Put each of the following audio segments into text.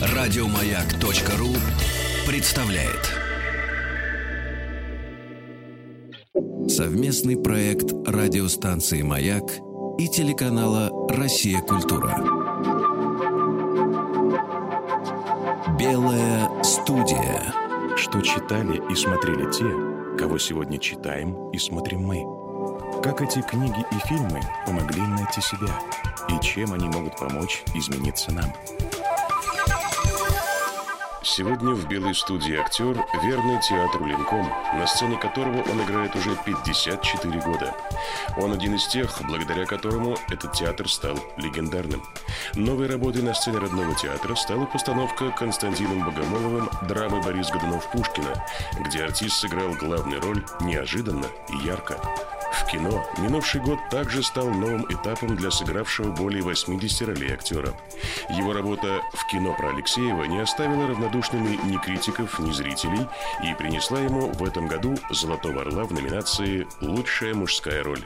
Радиомаяк.ру представляет совместный проект радиостанции «Маяк» и телеканала «Россия. Культура». Белая студия. Что читали и смотрели те, кого сегодня читаем и смотрим мы. Как эти книги и фильмы помогли найти себя и чем они могут помочь измениться нам. Сегодня в белой студии актер, верный театру Линком, на сцене которого он играет уже 54 года. Он один из тех, благодаря которому этот театр стал легендарным. Новой работой на сцене родного театра стала постановка Константином Богомоловым драмы «Борис Годунов Пушкина», где артист сыграл главную роль неожиданно и ярко. В кино минувший год также стал новым этапом для сыгравшего более 80 ролей актера. Его работа в кино про Алексеева не оставила равнодушными ни критиков, ни зрителей и принесла ему в этом году «Золотого орла» в номинации «Лучшая мужская роль».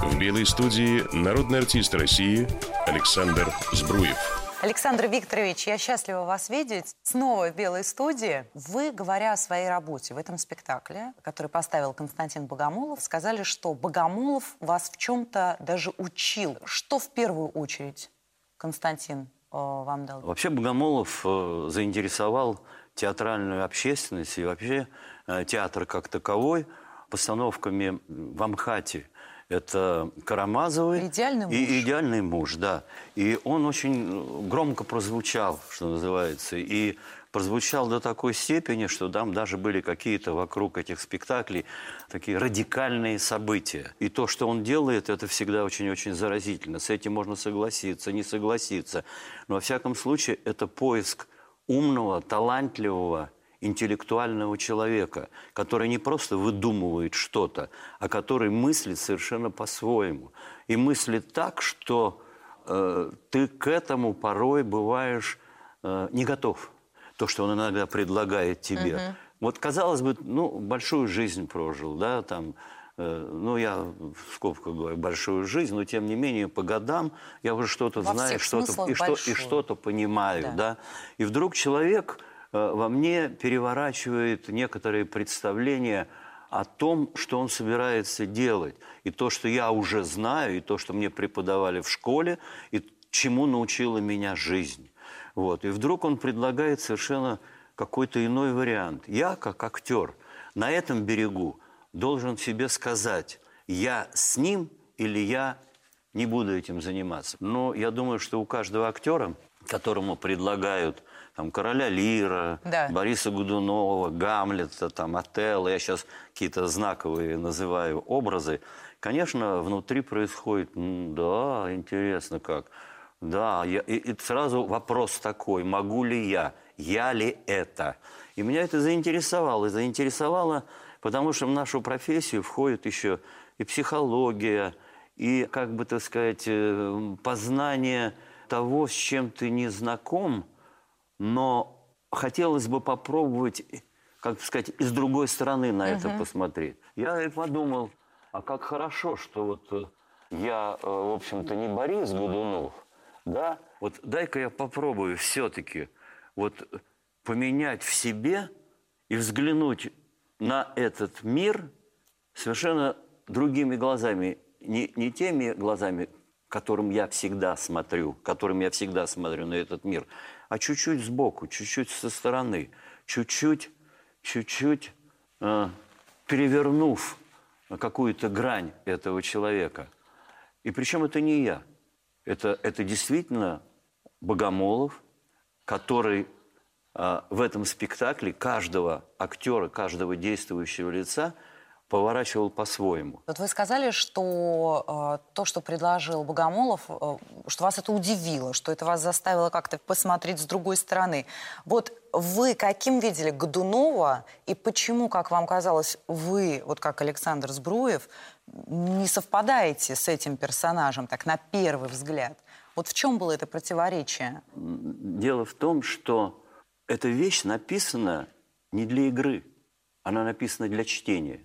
В белой студии народный артист России Александр Сбруев. Александр Викторович, я счастлива вас видеть. Снова в Белой студии. Вы, говоря о своей работе в этом спектакле, который поставил Константин Богомолов, сказали, что Богомолов вас в чем-то даже учил. Что в первую очередь Константин э, вам дал? Вообще Богомолов э, заинтересовал театральную общественность и вообще э, театр как таковой постановками в Амхате – это Карамазовый идеальный муж. и идеальный муж, да. И он очень громко прозвучал, что называется, и прозвучал до такой степени, что там даже были какие-то вокруг этих спектаклей такие радикальные события. И то, что он делает, это всегда очень-очень заразительно. С этим можно согласиться, не согласиться. Но во всяком случае это поиск умного, талантливого, интеллектуального человека, который не просто выдумывает что-то, а который мыслит совершенно по-своему. И мыслит так, что э, ты к этому порой бываешь э, не готов. То, что он иногда предлагает тебе. Угу. Вот, казалось бы, ну, большую жизнь прожил, да, там, э, ну, я в скобках говорю, большую жизнь, но тем не менее по годам я уже что-то знаю, что-то и, что, и что-то понимаю, да. да. И вдруг человек во мне переворачивает некоторые представления о том, что он собирается делать. И то, что я уже знаю, и то, что мне преподавали в школе, и чему научила меня жизнь. Вот. И вдруг он предлагает совершенно какой-то иной вариант. Я, как актер, на этом берегу должен себе сказать, я с ним или я не буду этим заниматься. Но я думаю, что у каждого актера, которому предлагают там, короля Лира, да. Бориса Годунова, Гамлета, там, Отелло, я сейчас какие-то знаковые называю образы, конечно, внутри происходит, да, интересно как. Да, я, и, и сразу вопрос такой, могу ли я, я ли это? И меня это заинтересовало. Заинтересовало, потому что в нашу профессию входит еще и психология, и, как бы так сказать, э, познание того, с чем ты не знаком – но хотелось бы попробовать, как сказать, из другой стороны на это угу. посмотреть. Я и подумал, а как хорошо, что вот э, я, э, в общем-то, не Борис Годунов, да? Вот дай-ка я попробую все-таки вот поменять в себе и взглянуть на этот мир совершенно другими глазами. Не, не теми глазами, которым я всегда смотрю, которым я всегда смотрю на этот мир, а чуть-чуть сбоку, чуть-чуть со стороны, чуть-чуть, чуть-чуть э, перевернув какую-то грань этого человека. И причем это не я. Это, это действительно Богомолов, который э, в этом спектакле каждого актера, каждого действующего лица – поворачивал по-своему. Вот вы сказали, что э, то, что предложил Богомолов, э, что вас это удивило, что это вас заставило как-то посмотреть с другой стороны. Вот вы каким видели Годунова и почему, как вам казалось, вы, вот как Александр Сбруев, не совпадаете с этим персонажем так на первый взгляд? Вот в чем было это противоречие? Дело в том, что эта вещь написана не для игры, она написана для чтения.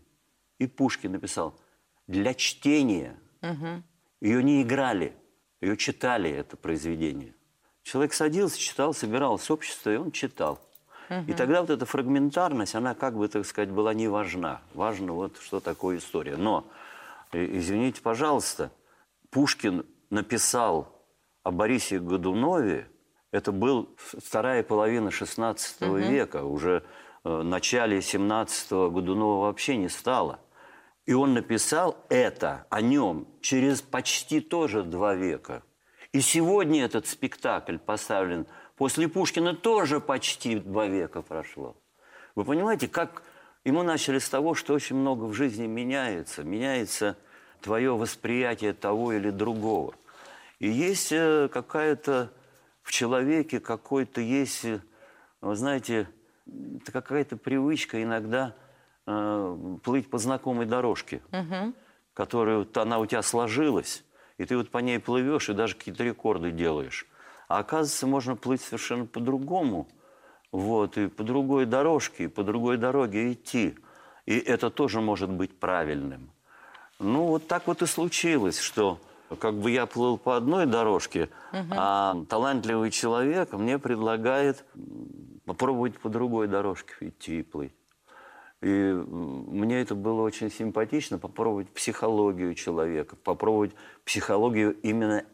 И Пушкин написал, для чтения. Угу. Ее не играли. ее читали, это произведение. Человек садился, читал, собиралось общество, и он читал. И тогда вот эта фрагментарность, она как бы, так сказать, была не важна. Важно вот, что такое история. Но, извините, пожалуйста, Пушкин написал о Борисе Годунове, это был вторая половина XVI угу. века, уже э, в начале XVII Годунова вообще не стало. И он написал это о нем через почти тоже два века. И сегодня этот спектакль поставлен после Пушкина тоже почти два века прошло. Вы понимаете, как ему начали с того, что очень много в жизни меняется. Меняется твое восприятие того или другого. И есть э, какая-то в человеке, какой-то есть, э, вы знаете, какая-то привычка иногда э, плыть по знакомой дорожке, угу. которая вот, она у тебя сложилась, и ты вот по ней плывешь и даже какие-то рекорды делаешь. А оказывается, можно плыть совершенно по-другому, вот, и по другой дорожке, и по другой дороге идти. И это тоже может быть правильным. Ну, вот так вот и случилось, что как бы я плыл по одной дорожке, угу. а талантливый человек мне предлагает попробовать по другой дорожке идти и плыть. И мне это было очень симпатично, попробовать психологию человека, попробовать психологию именно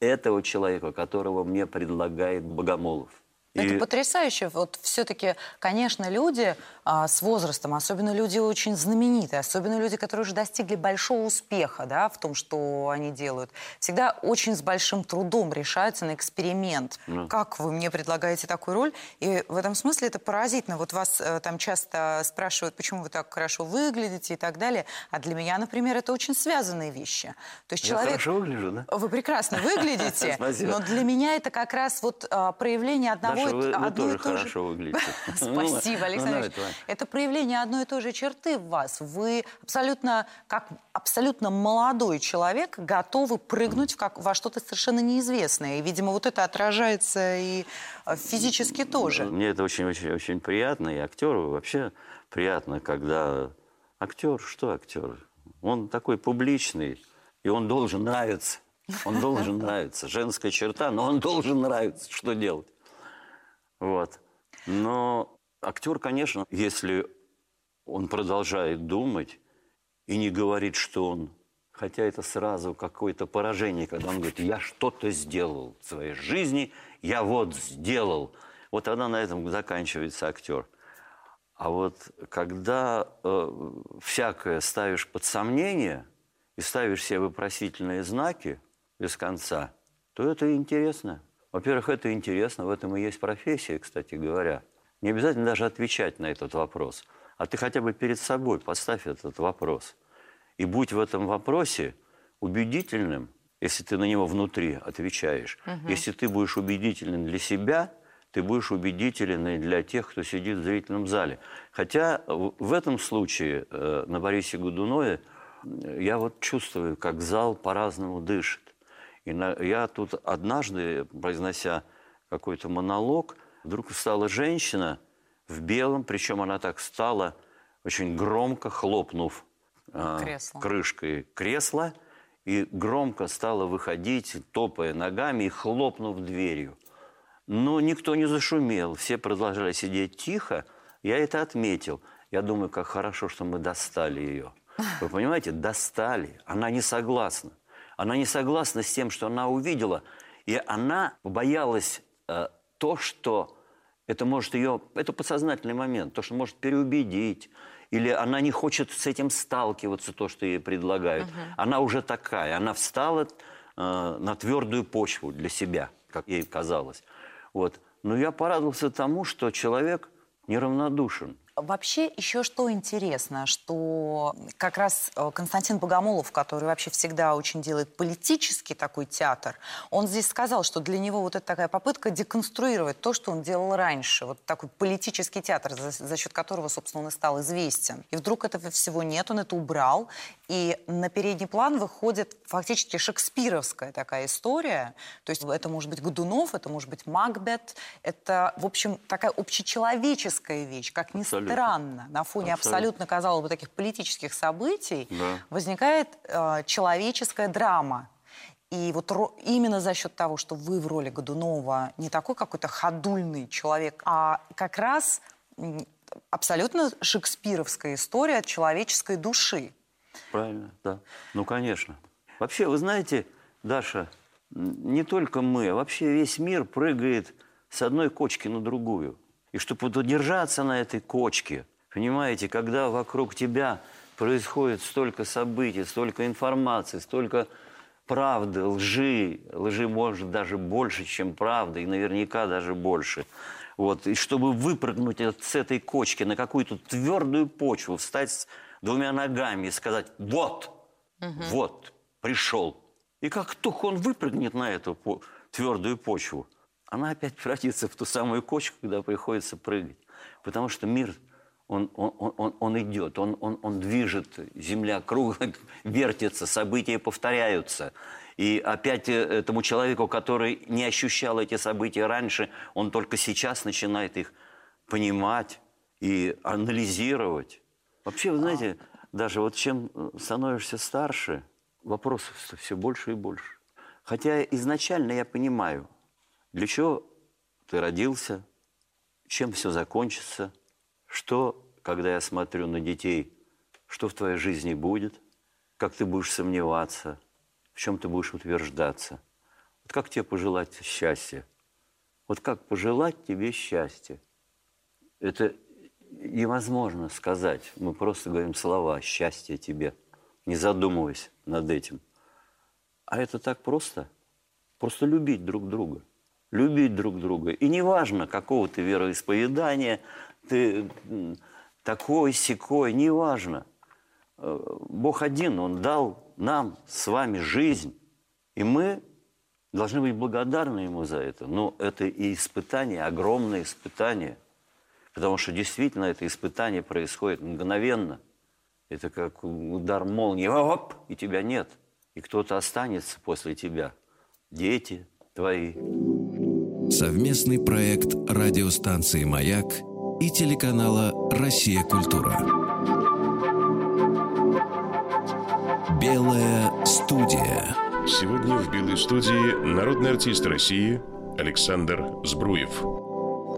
этого человека, которого мне предлагает Богомолов. Это и... потрясающе. Вот все-таки, конечно, люди а, с возрастом, особенно люди очень знаменитые, особенно люди, которые уже достигли большого успеха да, в том, что они делают, всегда очень с большим трудом решаются на эксперимент. Ну. Как вы мне предлагаете такую роль? И в этом смысле это поразительно. Вот вас э, там часто спрашивают, почему вы так хорошо выглядите и так далее. А для меня, например, это очень связанные вещи. То есть Я человек... хорошо выгляжу, да? Вы прекрасно выглядите, но для меня это как раз вот а, проявление одного... Даша, вы, вы тоже хорошо выглядите. Спасибо, Александр это проявление одной и той же черты в вас. Вы абсолютно, как абсолютно молодой человек, готовы прыгнуть в как, во что-то совершенно неизвестное. И, видимо, вот это отражается и э, физически тоже. Мне это очень-очень приятно. И актеру вообще приятно, когда... Актер, что актер? Он такой публичный, и он должен нравиться. Он должен нравиться. Женская черта, но он должен нравиться. Что делать? Вот. Но Актер, конечно, если он продолжает думать и не говорит, что он... Хотя это сразу какое-то поражение, когда он говорит, я что-то сделал в своей жизни, я вот сделал. Вот тогда на этом заканчивается актер. А вот когда э, всякое ставишь под сомнение и ставишь себе вопросительные знаки без конца, то это интересно. Во-первых, это интересно, в этом и есть профессия, кстати говоря – не обязательно даже отвечать на этот вопрос. А ты хотя бы перед собой поставь этот вопрос. И будь в этом вопросе убедительным, если ты на него внутри отвечаешь. Угу. Если ты будешь убедителен для себя, ты будешь убедителен и для тех, кто сидит в зрительном зале. Хотя в этом случае э, на Борисе Годунове я вот чувствую, как зал по-разному дышит. И я тут однажды, произнося какой-то монолог, Вдруг встала женщина в белом, причем она так встала очень громко, хлопнув э, крышкой кресла, и громко стала выходить, топая ногами и хлопнув дверью. Но никто не зашумел, все продолжали сидеть тихо. Я это отметил. Я думаю, как хорошо, что мы достали ее. Вы понимаете, достали. Она не согласна. Она не согласна с тем, что она увидела. И она боялась э, то, что это может ее, это подсознательный момент, то, что может переубедить, или она не хочет с этим сталкиваться, то, что ей предлагают. Угу. Она уже такая, она встала э, на твердую почву для себя, как ей казалось. Вот. Но я порадовался тому, что человек неравнодушен Вообще еще что интересно, что как раз э, Константин Богомолов, который вообще всегда очень делает политический такой театр, он здесь сказал, что для него вот это такая попытка деконструировать то, что он делал раньше. Вот такой политический театр, за, за счет которого, собственно, он и стал известен. И вдруг этого всего нет, он это убрал. И на передний план выходит фактически шекспировская такая история. То есть это может быть Годунов, это может быть Макбет. Это, в общем, такая общечеловеческая вещь, как ни Абсолютно странно. На фоне абсолютно, абсолютно казалось бы, таких политических событий да. возникает э, человеческая драма. И вот именно за счет того, что вы в роли Годунова не такой какой-то ходульный человек, а как раз абсолютно шекспировская история человеческой души. Правильно, да. Ну, конечно. Вообще, вы знаете, Даша, не только мы, а вообще весь мир прыгает с одной кочки на другую. И чтобы удержаться на этой кочке, понимаете, когда вокруг тебя происходит столько событий, столько информации, столько правды, лжи, лжи может даже больше, чем правда, и наверняка даже больше. Вот. И чтобы выпрыгнуть с этой кочки на какую-то твердую почву, встать двумя ногами и сказать «вот, угу. вот, пришел». И как только он выпрыгнет на эту твердую почву, она опять превратится в ту самую кочку, когда приходится прыгать. Потому что мир он, он, он, он идет, он, он, он движет, земля кругло вертится, события повторяются. И опять э, этому человеку, который не ощущал эти события раньше, он только сейчас начинает их понимать и анализировать. Вообще, вы знаете, даже вот чем становишься старше, вопросов все больше и больше. Хотя изначально я понимаю, для чего ты родился, чем все закончится – что, когда я смотрю на детей, что в твоей жизни будет, как ты будешь сомневаться, в чем ты будешь утверждаться. Вот как тебе пожелать счастья? Вот как пожелать тебе счастья? Это невозможно сказать. Мы просто говорим слова «счастье тебе», не задумываясь над этим. А это так просто. Просто любить друг друга. Любить друг друга. И неважно, какого ты вероисповедания, ты такой, секой, неважно. Э, Бог один, Он дал нам с вами жизнь. И мы должны быть благодарны Ему за это. Но это и испытание, огромное испытание. Потому что действительно это испытание происходит мгновенно. Это как удар молнии. Оп! И тебя нет. И кто-то останется после тебя. Дети твои. Совместный проект радиостанции «Маяк» и телеканала «Россия. Культура». Белая студия. Сегодня в Белой студии народный артист России Александр Збруев.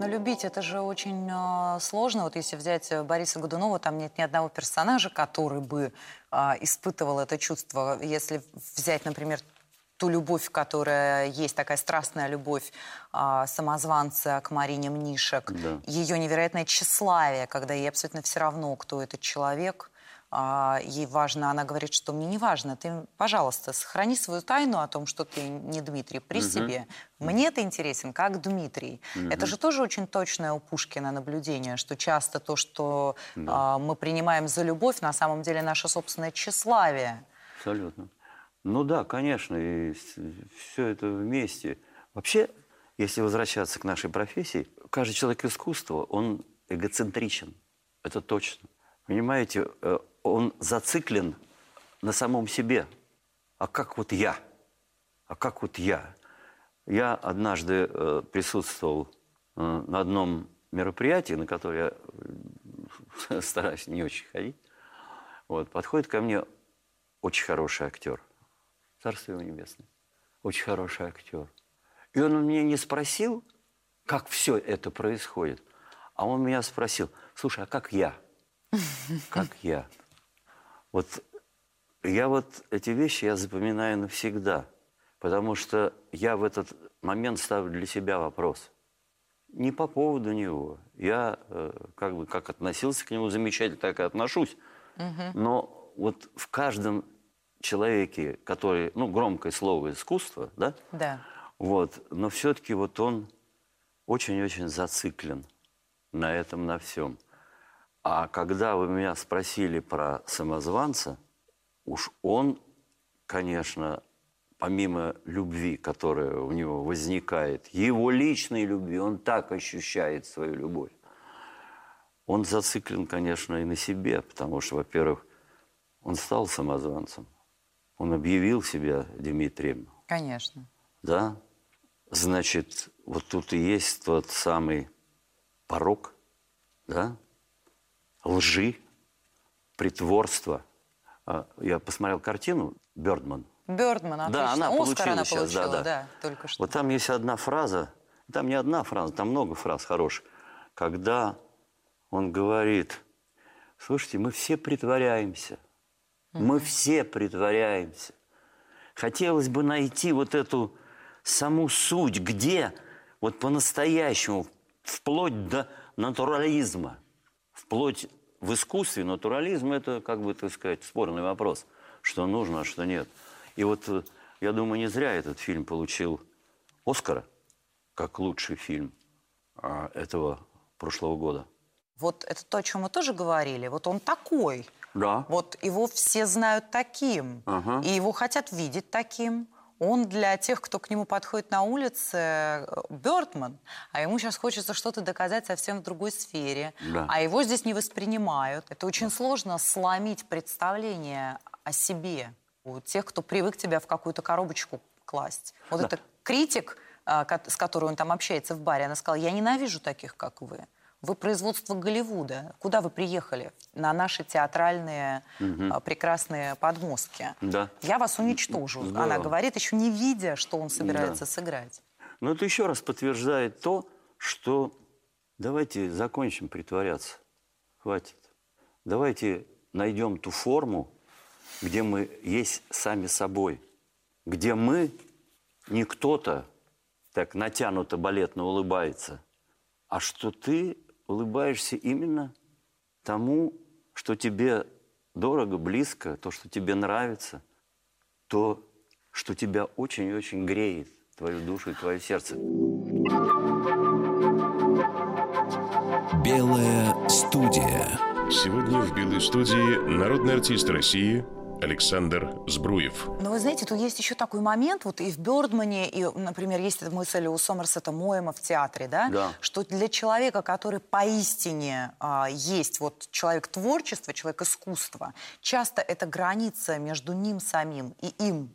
Но любить это же очень э, сложно. Вот если взять Бориса Годунова, там нет ни одного персонажа, который бы э, испытывал это чувство. Если взять, например, ту любовь, которая есть, такая страстная любовь а, самозванца к Марине Мнишек, да. ее невероятное тщеславие, когда ей абсолютно все равно, кто этот человек, ей важно, она говорит, что мне не важно, ты, пожалуйста, сохрани свою тайну о том, что ты не Дмитрий при угу. себе. Мне ты интересен как Дмитрий. Угу. Это же тоже очень точное у Пушкина наблюдение, что часто то, что да. а, мы принимаем за любовь, на самом деле наше собственное тщеславие. Абсолютно. Ну да, конечно, и все это вместе. Вообще, если возвращаться к нашей профессии, каждый человек искусства, он эгоцентричен. Это точно. Понимаете, э, он зациклен на самом себе. А как вот я? А как вот я? Я однажды э, присутствовал э, на одном мероприятии, на которое я стараюсь не очень ходить. Вот, подходит ко мне очень хороший актер – Царство его небесное. Очень хороший актер. И он меня не спросил, как все это происходит, а он меня спросил, слушай, а как я? Как я? Вот я вот эти вещи я запоминаю навсегда, потому что я в этот момент ставлю для себя вопрос. Не по поводу него. Я э, как бы как относился к нему замечательно, так и отношусь. Но вот в каждом человеке, который, ну, громкое слово искусство, да? Да. Вот, но все-таки вот он очень-очень зациклен на этом, на всем. А когда вы меня спросили про самозванца, уж он, конечно, помимо любви, которая у него возникает, его личной любви, он так ощущает свою любовь. Он зациклен, конечно, и на себе, потому что, во-первых, он стал самозванцем. Он объявил себя Дмитрием. Конечно. Да? Значит, вот тут и есть тот самый порог, да? Лжи, притворства. Я посмотрел картину «Бёрдман». Бёрдман, отлично. Да, она Оскар получила она сейчас, получила, да, да. да, только что. Вот там есть одна фраза, там не одна фраза, там много фраз хороших, когда он говорит, слушайте, мы все притворяемся, мы все притворяемся. Хотелось бы найти вот эту саму суть, где вот по-настоящему, вплоть до натурализма, вплоть в искусстве натурализм – это, как бы, так сказать, спорный вопрос, что нужно, а что нет. И вот, э, я думаю, не зря этот фильм получил Оскара как лучший фильм а, этого прошлого года. Вот это то, о чем мы тоже говорили. Вот он такой. Да. Вот его все знают таким. Ага. И его хотят видеть таким. Он для тех, кто к нему подходит на улице, э, Бёрдман, а ему сейчас хочется что-то доказать совсем в другой сфере. Да. А его здесь не воспринимают. Это очень сложно сломить представление о себе у тех, кто привык тебя в какую-то коробочку класть. Вот Да. это критик, ко- с которой он там общается в баре, она сказала, я ненавижу таких, как вы. Вы производство Голливуда. Куда вы приехали? На наши театральные а, прекрасные подмостки. Да. Я вас уничтожу. Здорово. Она говорит, еще не видя, что он собирается сыграть. Но это еще раз подтверждает то, что давайте закончим притворяться. Хватит. Давайте найдем ту форму, где мы есть сами собой. Где мы не кто-то так натянуто балетно улыбается, а что ты улыбаешься именно тому, что тебе дорого, близко, то, что тебе нравится, то, что тебя очень и очень греет, твою душу и твое сердце. Белая студия. Сегодня в «Белой студии» народный артист России Александр Збруев. Но вы знаете, тут есть еще такой момент, вот и в Бёрдмане, и, например, есть эта мысль у Сомерсета Моэма в театре, да, Да. что для человека, который поистине а, есть вот человек творчества, человек искусства, часто эта граница между ним самим и им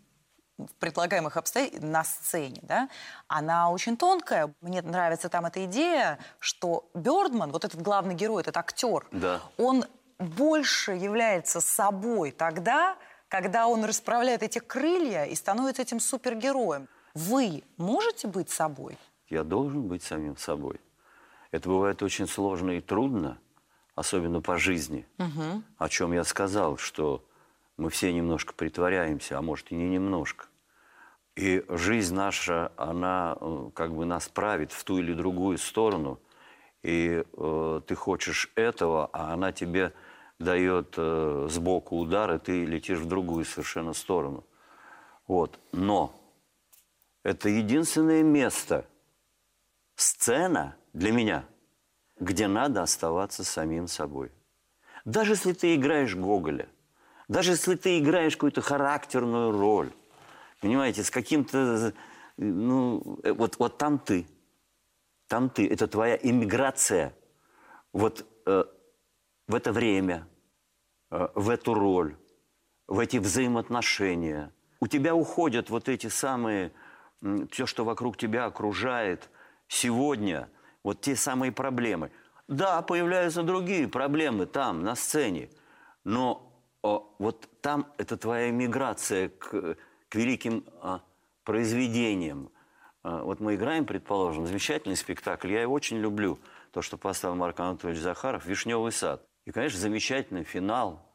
в предлагаемых обстоятельствах на сцене, да, она очень тонкая. Мне нравится там эта идея, что Бёрдман, вот этот главный герой, этот актер, Да. он больше является собой тогда, когда он расправляет эти крылья и становится этим супергероем. Вы можете быть собой? Я должен быть самим собой. Это бывает очень сложно и трудно, особенно по жизни. О чем я сказал, что мы все немножко притворяемся, а может и не немножко. И жизнь наша, она э, как бы нас правит в ту или другую сторону. И э, ты хочешь этого, а она тебе дает э, сбоку удар, и ты летишь в другую совершенно сторону. Вот. Но это единственное место, сцена для меня, где надо оставаться самим собой. Даже если ты играешь Гоголя, даже если ты играешь какую-то характерную роль, понимаете, с каким-то, ну, э, вот, вот там ты, там ты, это твоя иммиграция вот э, в это время, э, в эту роль, в эти взаимоотношения. У тебя уходят вот эти самые, все, что вокруг тебя окружает сегодня, вот те самые проблемы. Да, появляются другие проблемы там, на сцене, но о, вот там это твоя миграция к, к великим а, произведениям. А, вот мы играем, предположим, замечательный спектакль, я его очень люблю, то, что поставил Марк Анатольевич Захаров, «Вишневый сад». И, конечно, замечательный финал,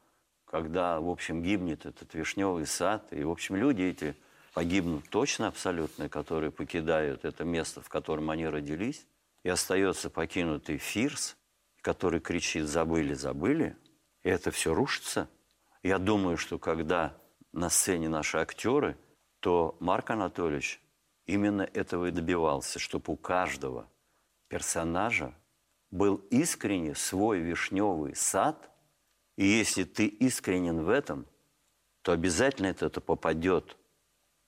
когда, в общем, гибнет этот вишневый сад, и, в общем, люди эти погибнут точно абсолютно, которые покидают это место, в котором они родились, и остается покинутый Фирс, который кричит «забыли, забыли», и это все рушится. Я думаю, что когда на сцене наши актеры, то Марк Анатольевич именно этого и добивался, чтобы у каждого персонажа был искренне свой вишневый сад, и если ты искренен в этом, то обязательно это, попадет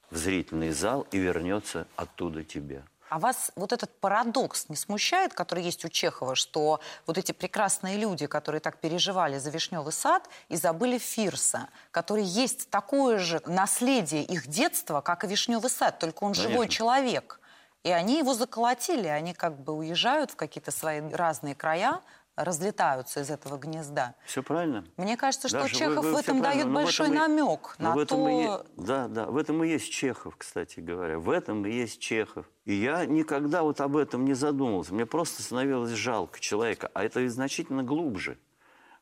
в зрительный зал и вернется оттуда тебе. А вас вот этот парадокс не смущает, который есть у Чехова, что вот эти прекрасные люди, которые так переживали за Вишневый сад и забыли Фирса, который есть такое же наследие их детства, как и Вишневый сад, только он живой Конечно. человек. И они его заколотили, они как бы уезжают в какие-то свои разные края, разлетаются из этого гнезда. Все правильно. Мне кажется, что Даже Чехов вы- вы в этом дает но большой этом и- намек на в этом и то... е- да, да, в этом и есть Чехов, кстати говоря. В этом и есть Чехов. И я никогда вот об этом не задумывался. Мне просто становилось жалко человека. А это и значительно глубже.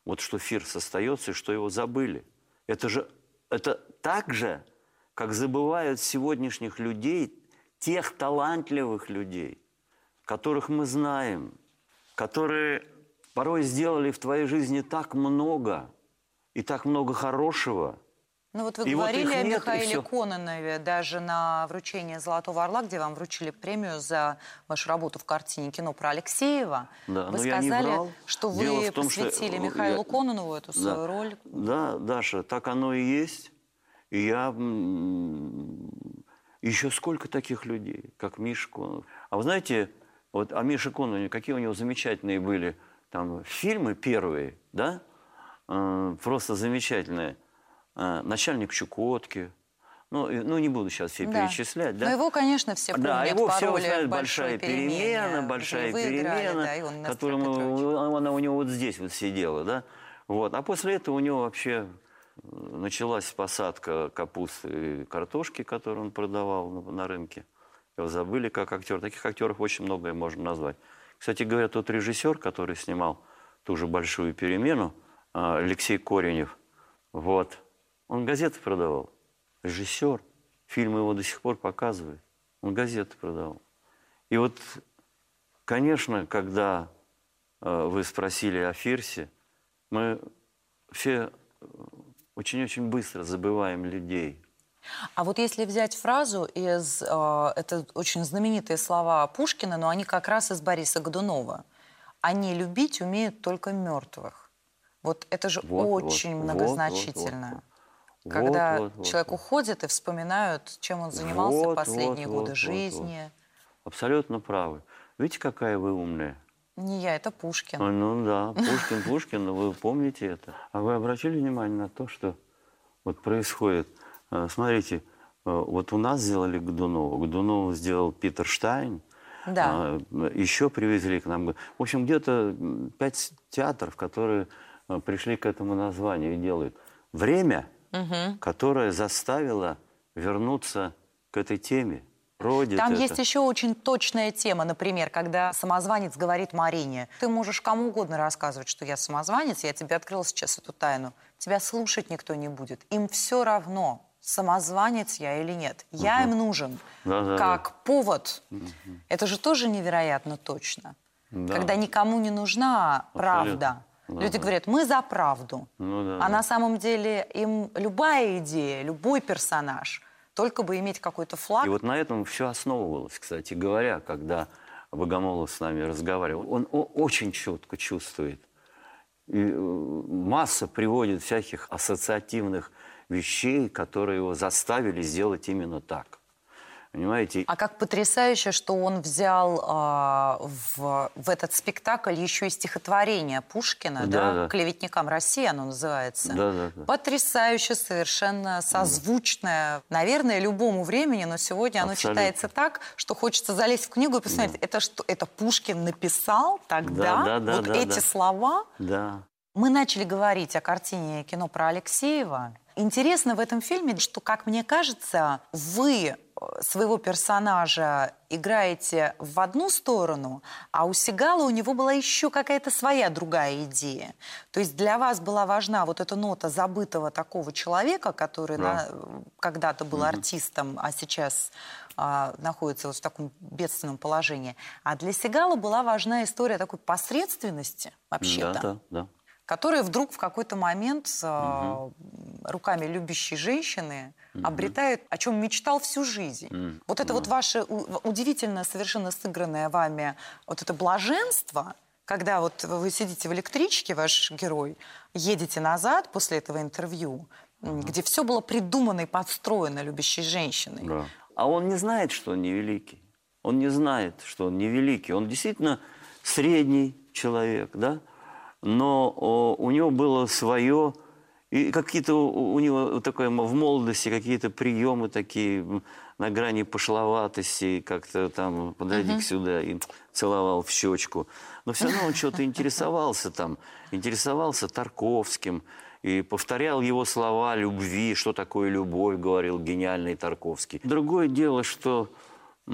Вот что Фирс остается и что его забыли. Это же это так же, как забывают сегодняшних людей, тех талантливых людей, которых мы знаем, которые порой сделали в твоей жизни так много и так много хорошего. Ну вот вы И вот говорили их о нет, Михаиле. Кононове даже на вручении «Золотого орла», где вам вручили премию за вашу работу в картине «Кино про Алексеева». Да, вы но я не сказали, что Дело вы в том, что, посвятили э, Михаилу я- Кононову эту свою Да. роль. Да, Даша, так оно и есть. И я... Еще сколько таких людей, как Миша Конов. А вы знаете, вот о Мише Конове, какие у него замечательные были там фильмы первые, да? Э, Просто замечательные. Э, «Начальник Чукотки». Ну, ну, не буду сейчас все Да. перечислять, да? Но его, конечно, все помнят Да, его все роли знают в большая перемена, большая играли, перемена, да, и он, Нестор которая Петрович. она у него вот здесь вот сидела, да. Вот. А после этого у него вообще э, началась посадка капусты и картошки, которую он продавал на, на рынке. Его забыли как актер. Таких актеров очень многое можно назвать. Кстати говоря, тот режиссер, который снимал ту же большую перемену, а, Алексей Коренев, вот, он газеты продавал. Режиссер. Фильмы его до сих пор показывают. Он газеты продавал. И вот, конечно, когда э, вы спросили о Фирсе, мы все очень-очень быстро забываем людей. А вот если взять фразу из... э, это очень знаменитые слова Пушкина, но они как раз из Бориса Годунова. «Они любить умеют только мертвых». Вот это же Вот, вот, очень вот, многозначительно. вот, вот. Когда Вот, вот, вот, человек вот. уходит и вспоминают, чем он занимался Вот, последние вот, годы вот, жизни. Абсолютно правы. Видите, какая вы умная? Не я, это Пушкин. А, Ну да, Пушкин, Пушкин, вы помните это. А вы обратили внимание на то, что вот происходит? Э, Смотрите, э, вот у нас сделали Годунова, Годунова сделал Питер Штайн, Да. А, Еще привезли к нам. В общем, где-то пять театров, которые э, пришли к этому названию и делают. Время, которое заставило вернуться к этой теме. Родит Там это. есть еще очень точная тема, например, когда самозванец говорит Марине, ты можешь кому угодно рассказывать, что я самозванец, я тебе открыл сейчас эту тайну. Тебя слушать никто не будет. Им все равно, самозванец я или нет. Я им нужен Да-да-да. как повод. Это же тоже невероятно точно. Да. Когда никому не нужна правда. Да, Люди да. говорят, мы за правду. Ну да, а да. на самом деле им любая идея, любой персонаж, только бы иметь какой-то флаг, И вот на этом все основывалось, кстати говоря, когда Богомолов с нами разговаривал. Он очень четко чувствует. И э, масса приводит всяких ассоциативных вещей, которые его заставили сделать именно так. Понимаете? А как потрясающе, что он взял а, в, в этот спектакль еще и стихотворение Пушкина, да, Да, да. «Клеветникам России» оно называется. Да, да, да. Потрясающе, совершенно созвучное, наверное, любому времени, но сегодня оно Абсолютно. читается так, что хочется залезть в книгу и посмотреть, это что, это Пушкин написал тогда, Да, да, да, вот да, эти да. слова? Да. Мы начали говорить о картине кино про Алексеева. Интересно в этом фильме, что, как мне кажется, вы э, своего персонажа играете в одну сторону, а у Сигала у него была еще какая-то своя другая идея. То есть для вас была важна вот эта нота забытого такого человека, который Да. на- когда-то был артистом, а сейчас а, находится вот в таком бедственном положении. А для Сигала была важна история такой посредственности вообще-то Да, да, да. Который вдруг в какой-то момент э, руками любящей женщины обретает, о чем мечтал всю жизнь. Вот это вот ваше удивительно совершенно сыгранное вами вот это блаженство, когда вот вы сидите в электричке, ваш герой, едете назад после этого интервью, м, где все было придумано и подстроено любящей женщиной. Да. А он не знает, что он невеликий. Он не знает, что он невеликий. Он действительно средний человек, да? Но у него было свое, и какие-то у него такое в молодости какие-то приемы такие, на грани пошловатости, как-то там подойди к сюда и целовал в щечку. Но все равно он что-то интересовался там, интересовался Тарковским, и повторял его слова любви, что такое любовь, говорил гениальный Тарковский. Другое дело, что в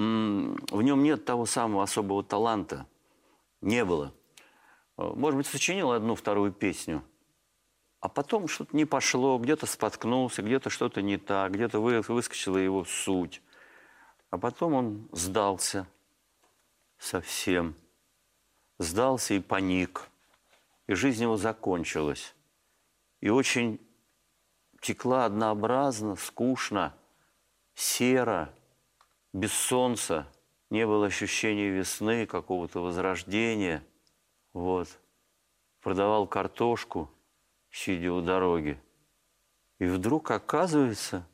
нем нет того самого особого таланта. Не было. Э, Может быть, сочинил одну-вторую песню, а потом что-то не пошло, где-то споткнулся, где-то что-то не так, где-то вы- выскочила его суть. А потом он сдался совсем. Сдался и паник. И жизнь его закончилась. И очень текла однообразно, скучно, серо, без солнца. Не было ощущения весны, какого-то возрождения. Вот. Продавал картошку, сидя у дороги. И вдруг, оказывается,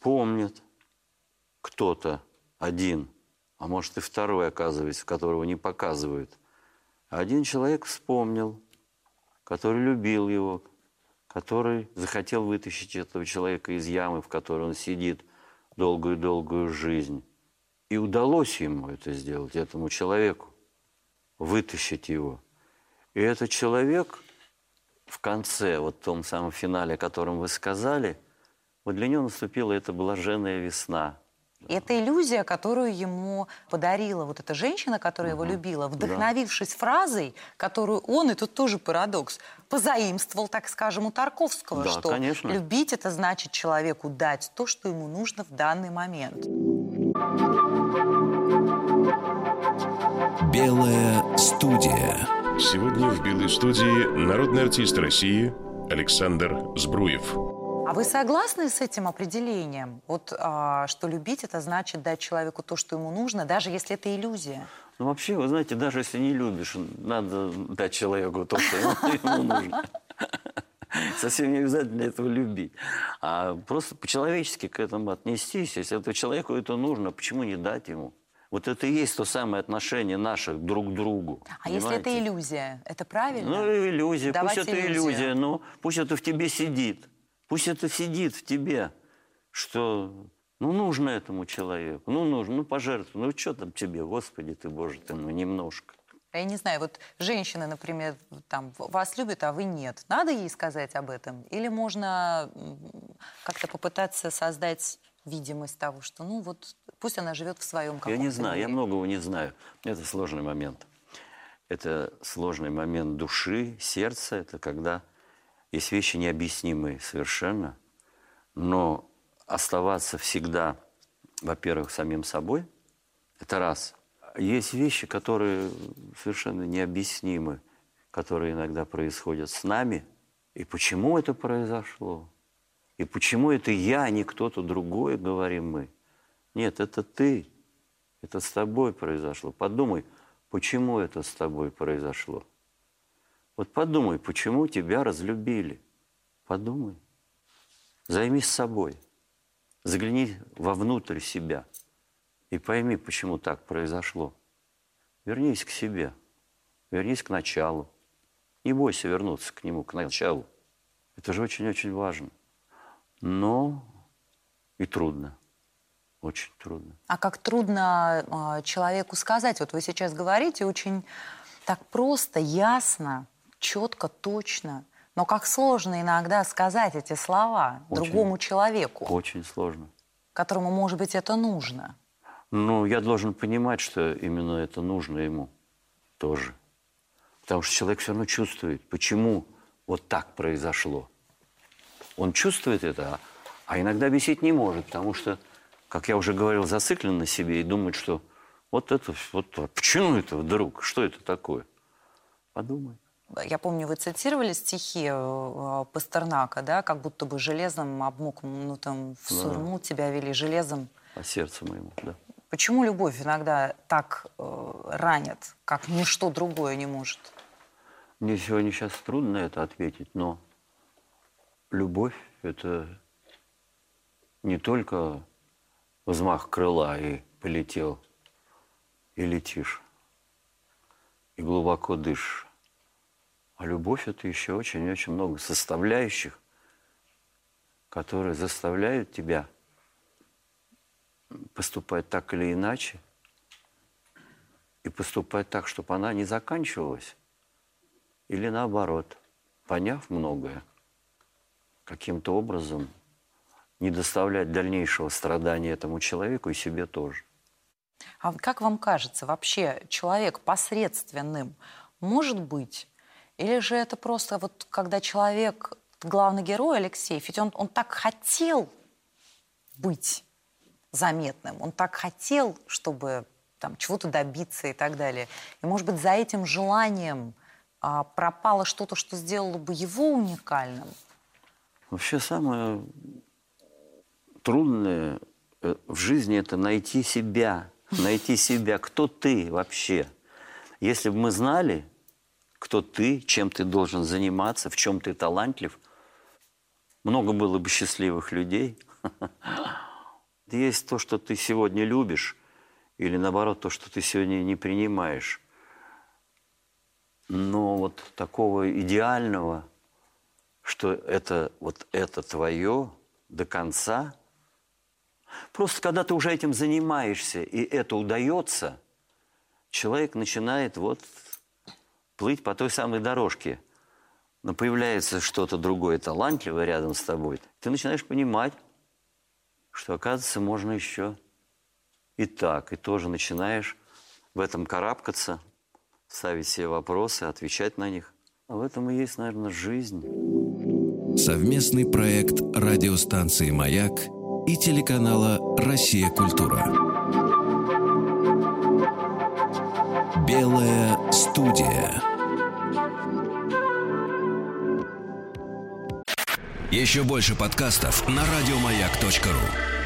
помнит кто-то один, а может и второй, оказывается, которого не показывают. Один человек вспомнил, который любил его, который захотел вытащить этого человека из ямы, в которой он сидит долгую-долгую жизнь. И удалось ему это сделать, этому человеку, вытащить его. И этот человек в конце, вот в том самом финале, о котором вы сказали, вот для него наступила эта блаженная весна. Это иллюзия, которую ему подарила вот эта женщина, которая его любила, вдохновившись фразой, которую он, и тут тоже парадокс, позаимствовал, так скажем, у Тарковского, Да, что конечно. любить это значит человеку дать то, что ему нужно в данный момент. Белая студия. Сегодня в «Белой студии» народный артист России Александр Збруев. А вы согласны с этим определением? Вот а, что любить это значит дать человеку то, что ему нужно, даже если это иллюзия. Ну, вообще, вы знаете, даже если не любишь, надо дать человеку то, что ему, нужно. Совсем не обязательно этого любить. А просто по-человечески к этому отнестись. Если это человеку это нужно, почему не дать ему? Вот это и есть то самое отношение наших друг к другу. А если это понимаете? иллюзия, это правильно? Ну, иллюзия. Давайте пусть это иллюзию. иллюзия, но пусть это в тебе сидит. Пусть это сидит в тебе, что ну нужно этому человеку, ну нужно, ну пожертвуй, ну что там тебе, Господи ты, Боже ты мой, немножко. Я не знаю, вот женщина, например, там вас любит, а вы нет. Надо ей сказать об этом? Или можно как-то попытаться создать видимость того, что ну вот пусть она живет в своем Я каком-то не знаю, я мире. многого не знаю. Это сложный момент. Это сложный момент души, сердца. Это когда есть вещи необъяснимые совершенно, но оставаться всегда, во-первых, самим собой, это раз. Есть вещи, которые совершенно необъяснимы, которые иногда происходят с нами. И почему это произошло? И почему это я, а не кто-то другой, говорим мы? Нет, это ты. Это с тобой произошло. Подумай, почему это с тобой произошло. Вот подумай, почему тебя разлюбили. Подумай. Займись собой. Загляни вовнутрь себя. И пойми, почему так произошло. Вернись к себе. Вернись к началу. Не бойся вернуться к нему, к началу. Это же очень-очень важно. Но и трудно. Очень трудно. А как трудно а, человеку сказать. Вот вы сейчас говорите очень так просто, ясно, четко, точно. Но как сложно иногда сказать эти слова Очень. другому человеку, Очень сложно. которому, может быть, это нужно. Ну, я должен понимать, что именно это нужно ему тоже. Потому что человек все равно чувствует, почему вот так произошло. Он чувствует это, а- а иногда объяснить не может, потому что, как я уже говорил, зациклен на себе и думает, что вот это, вот почему это вдруг, что это такое? Подумай. Я помню, вы цитировали стихи э, Пастернака, да, как будто бы железом обмокнутым в Ну да. сурму тебя вели железом. По сердцу моему, да. Почему любовь иногда так э, ранит, как ничто другое не может? Мне сегодня сейчас трудно это ответить, но любовь – это не только взмах крыла и полетел, и летишь, и глубоко дышишь. А любовь – это еще очень-очень много составляющих, которые заставляют тебя поступать так или иначе, и поступать так, чтобы она не заканчивалась, или наоборот, поняв многое, каким-то образом не доставлять дальнейшего страдания этому человеку и себе тоже. А как вам кажется, вообще человек посредственным может быть? Или же это просто вот когда человек, главный герой Алексей, ведь он, он так хотел быть заметным, он так хотел, чтобы там чего-то добиться и так далее. И, может быть, за этим желанием а, пропало что-то, что сделало бы его уникальным? Вообще самое трудное э, в жизни – это найти себя, найти себя, кто ты вообще. Если бы мы знали, кто ты, чем ты должен заниматься, в чем ты талантлив, много было бы счастливых людей. Есть то, что ты сегодня любишь, или наоборот, то, что ты сегодня не принимаешь. Но вот такого идеального, что это вот это твое до конца, просто когда ты уже этим занимаешься, и это удается, человек начинает вот плыть по той самой дорожке. Но появляется что-то другое, талантливое рядом с тобой. Ты начинаешь понимать, что, оказывается, можно еще и так. И тоже начинаешь в этом карабкаться, ставить себе вопросы, отвечать на них. А в этом и есть, наверное, жизнь. Совместный проект радиостанции «Маяк» и телеканала «Россия. Культура». Белая студия. Еще больше подкастов на радиомаяк.ру.